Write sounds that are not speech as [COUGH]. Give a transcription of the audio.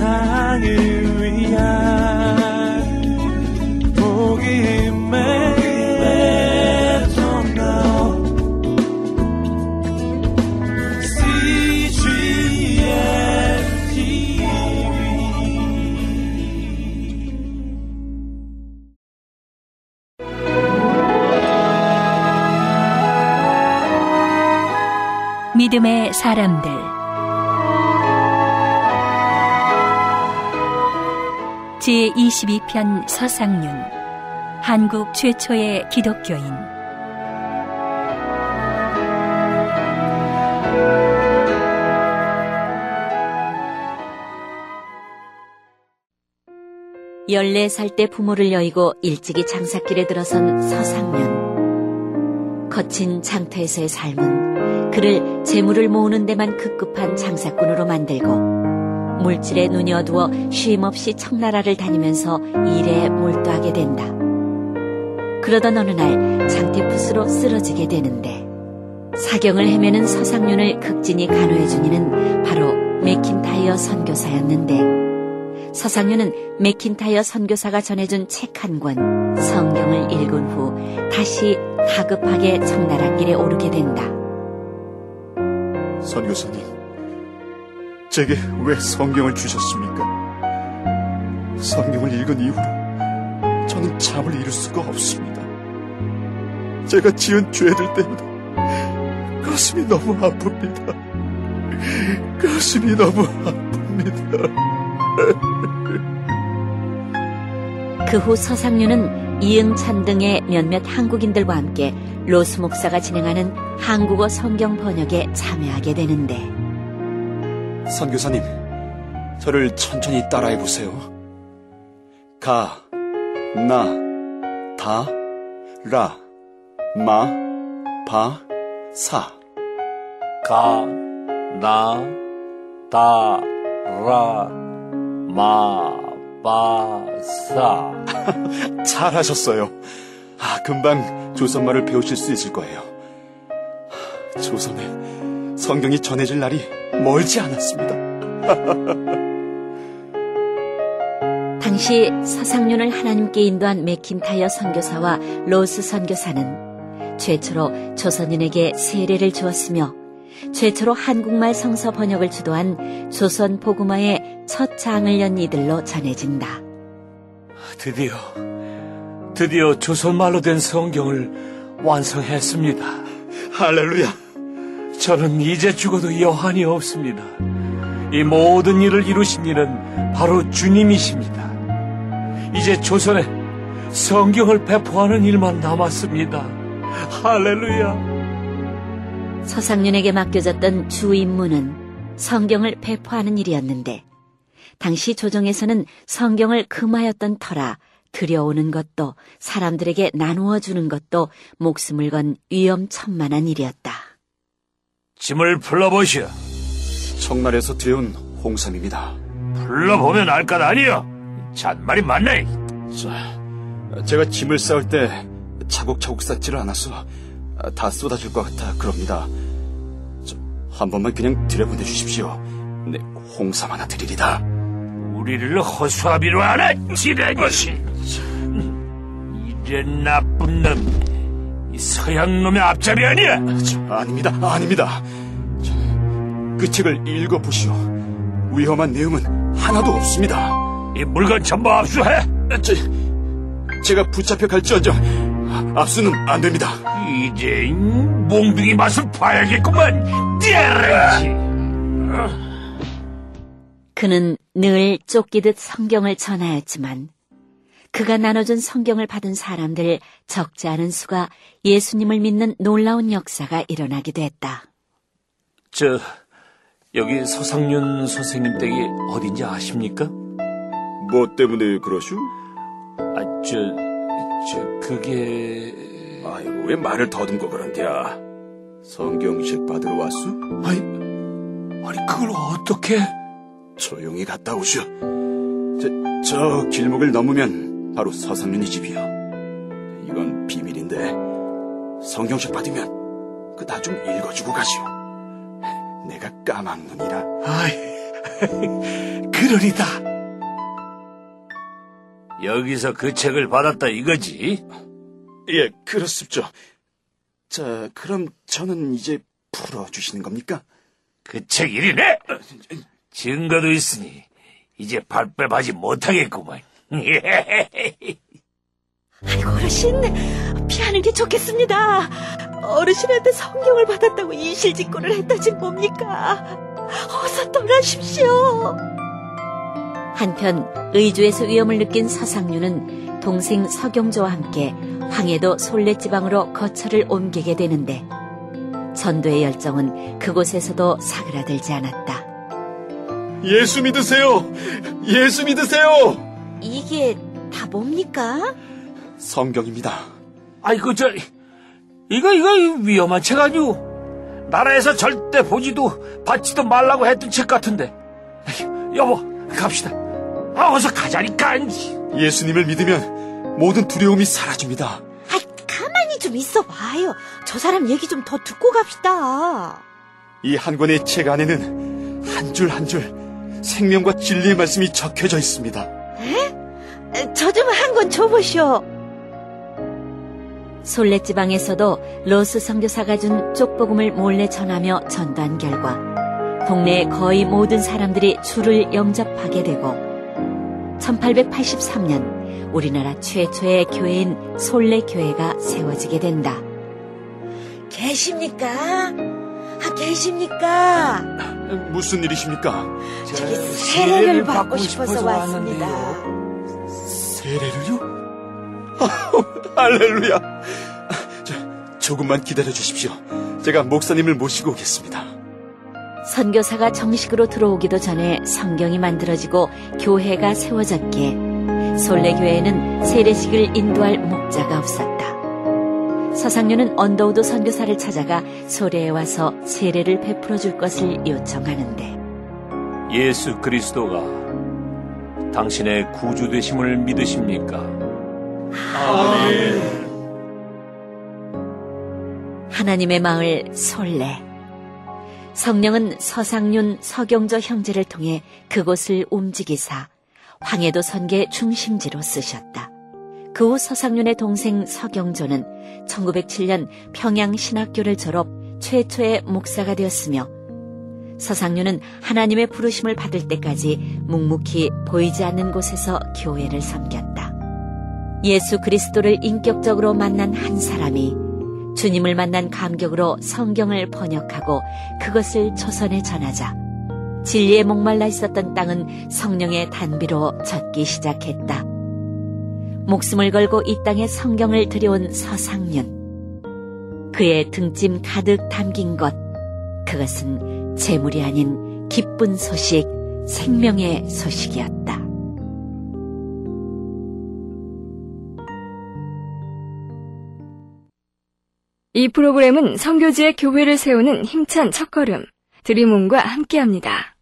세상을 위한 복음의 믿음의 사람들 제 22편 서상윤 한국 최초의 기독교인 열네 살 때 부모를 여의고 일찍이 장사길에 들어선 서상윤. 거친 장터에서의 삶은 그를 재물을 모으는 데만 급급한 장사꾼으로 만들고 물질에 눈이 어두워 쉼없이 청나라를 다니면서 일에 몰두하게 된다. 그러던 어느 날 장태푸스로 쓰러지게 되는데 사경을 헤매는 서상윤을 극진히 간호해준 이는 바로 맥킨타이어 선교사였는데 서상윤은 맥킨타이어 선교사가 전해준 책 한 권 성경을 읽은 후 다시 다급하게 청나라 길에 오르게 된다. 선교사님, 제게 왜 성경을 주셨습니까? 성경을 읽은 이후로 저는 잠을 이룰 수가 없습니다. 제가 지은 죄들 때문에 가슴이 너무 아픕니다. 가슴이 너무 아픕니다. 그 후 서상윤은 이응찬 등의 몇몇 한국인들과 함께 로스 목사가 진행하는 한국어 성경 번역에 참여하게 되는데 선교사님, 저를 천천히 따라해 보세요. 가, 나, 다, 라, 마, 바, 사. 가, 나, 다, 라, 마, 바, 사. [LAUGHS] 잘하셨어요. 아, 금방 조선말을 배우실 수 있을 거예요. 조선에 성경이 전해질 날이 멀지 않았습니다. [LAUGHS] 당시 서상윤을 하나님께 인도한 맥킨타이어 선교사와 로스 선교사는 최초로 조선인에게 세례를 주었으며 최초로 한국말 성서 번역을 주도한 조선 복음화의 첫 장을 연 이들로 전해진다. 드디어, 드디어 조선말로 된 성경을 완성했습니다. 할렐루야. 저는 이제 죽어도 여한이 없습니다. 이 모든 일을 이루신 이는 바로 주님이십니다. 이제 조선에 성경을 배포하는 일만 남았습니다. 할렐루야. 서상윤에게 맡겨졌던 주 임무는 성경을 배포하는 일이었는데 당시 조정에서는 성경을 금하였던 터라 들여오는 것도 사람들에게 나누어 주는 것도 목숨을 건 위험천만한 일이었다. 짐을 풀러보시오. 청날에서 들여온 홍삼입니다. 풀러보면 알 것 아니여. 잔말이 맞네. 자, 제가 짐을 쌓을 때 차곡차곡 쌓지를 않아서 다 쏟아질 것 같아 그럽니다. 저, 한 번만 그냥 들여보내 주십시오. 네, 홍삼 하나 드리리다. 우리를 허수아비로 하나 지레것이. 이래 나쁜 놈. 이 서양 놈의 앞잡이 아니야. 저, 아닙니다, 아닙니다. 저, 그 책을 읽어보시오. 위험한 내용은 하나도 없습니다. 이 물건 전부 압수해. 저, 제가 붙잡혀 갈지언정 압수는 안 됩니다. 이제 이 몽둥이 맛을 봐야겠구만. 그는 늘 쫓기듯 성경을 전하였지만 그가 나눠준 성경을 받은 사람들 적지 않은 수가 예수님을 믿는 놀라운 역사가 일어나게 됐다. 저 여기 서상윤 선생님 댁이 어딘지 아십니까? 뭐 때문에 그러슈? 아, 저, 저, 그게... 아이고 왜 말을 더듬고 그런디야? 성경책 받으러 왔수? 아니, 아니, 그걸 어떻게... 조용히 갔다 오시오. 저, 저 길목을 넘으면 바로 서상윤이 집이요. 이건 비밀인데 성경책 받으면 그 나 좀 읽어주고 가시오. 내가 까막눈이라. 아이, [LAUGHS] 그러리다. 여기서 그 책을 받았다 이거지? 예, 그렇습죠. 자, 그럼 저는 이제 풀어주시는 겁니까? 그 책 일이네? 증거도 있으니 이제 발뺌하지 못하겠구만. [LAUGHS] 아이고, 어르신, 피하는 게 좋겠습니다. 어르신한테 성경을 받았다고 이실직고를 했다지 뭡니까? 어서 떠나십시오. 한편 의주에서 위험을 느낀 서상류는 동생 서경조와 함께 황해도 솔레지방으로 거처를 옮기게 되는데 전도의 열정은 그곳에서도 사그라들지 않았다. 예수 믿으세요! 예수 믿으세요! 이게 다 뭡니까? 성경입니다. 아이고, 저, 이거, 이거 위험한 책 아니오. 나라에서 절대 보지도 받지도 말라고 했던 책 같은데. 여보, 갑시다. 아, 어서 가자니까. 예수님을 믿으면 모든 두려움이 사라집니다. 아이, 가만히 좀 있어 봐요. 저 사람 얘기 좀 더 듣고 갑시다. 이 한 권의 책 안에는 한 줄 한 줄 생명과 진리의 말씀이 적혀져 있습니다. 저 좀 한 권 줘보시오. 솔레지방에서도 로스 선교사가 준 쪽복음을 몰래 전하며 전도한 결과 동네의 거의 모든 사람들이 주를 영접하게 되고 1883년 우리나라 최초의 교회인 솔레교회가 세워지게 된다. 계십니까? 아, 계십니까? 무슨 일이십니까? 저기 세례를 받고 싶어서 왔습니다. 세례를요? 할렐루야. [LAUGHS] 저, 조금만 기다려 주십시오. 제가 목사님을 모시고 오겠습니다. 선교사가 정식으로 들어오기도 전에 성경이 만들어지고 교회가 세워졌기에 소래교회에는 세례식을 인도할 목자가 없었다. 서상륜은 언더우드 선교사를 찾아가 소래에 와서 세례를 베풀어 줄 것을 요청하는데 예수 그리스도가 당신의 구주 되심을 믿으십니까? 하나님의 마을 솔레 성령은 서상윤 서경저 형제를 통해 그곳을 움직이사 황해도 선계 중심지로 쓰셨다. 그 후 서상윤의 동생 서경조는 1907년 평양 신학교를 졸업 최초의 목사가 되었으며 서상윤은 하나님의 부르심을 받을 때까지 묵묵히 보이지 않는 곳에서 교회를 섬겼다. 예수 그리스도를 인격적으로 만난 한 사람이 주님을 만난 감격으로 성경을 번역하고 그것을 조선에 전하자 진리에 목말라 있었던 땅은 성령의 단비로 젖기 시작했다. 목숨을 걸고 이 땅에 성경을 들여온 서상윤. 그의 등짐 가득 담긴 것, 그것은 재물이 아닌 기쁜 소식, 생명의 소식이었다. 이 프로그램은 성교지의 교회를 세우는 힘찬 첫걸음, 드림온과 함께합니다.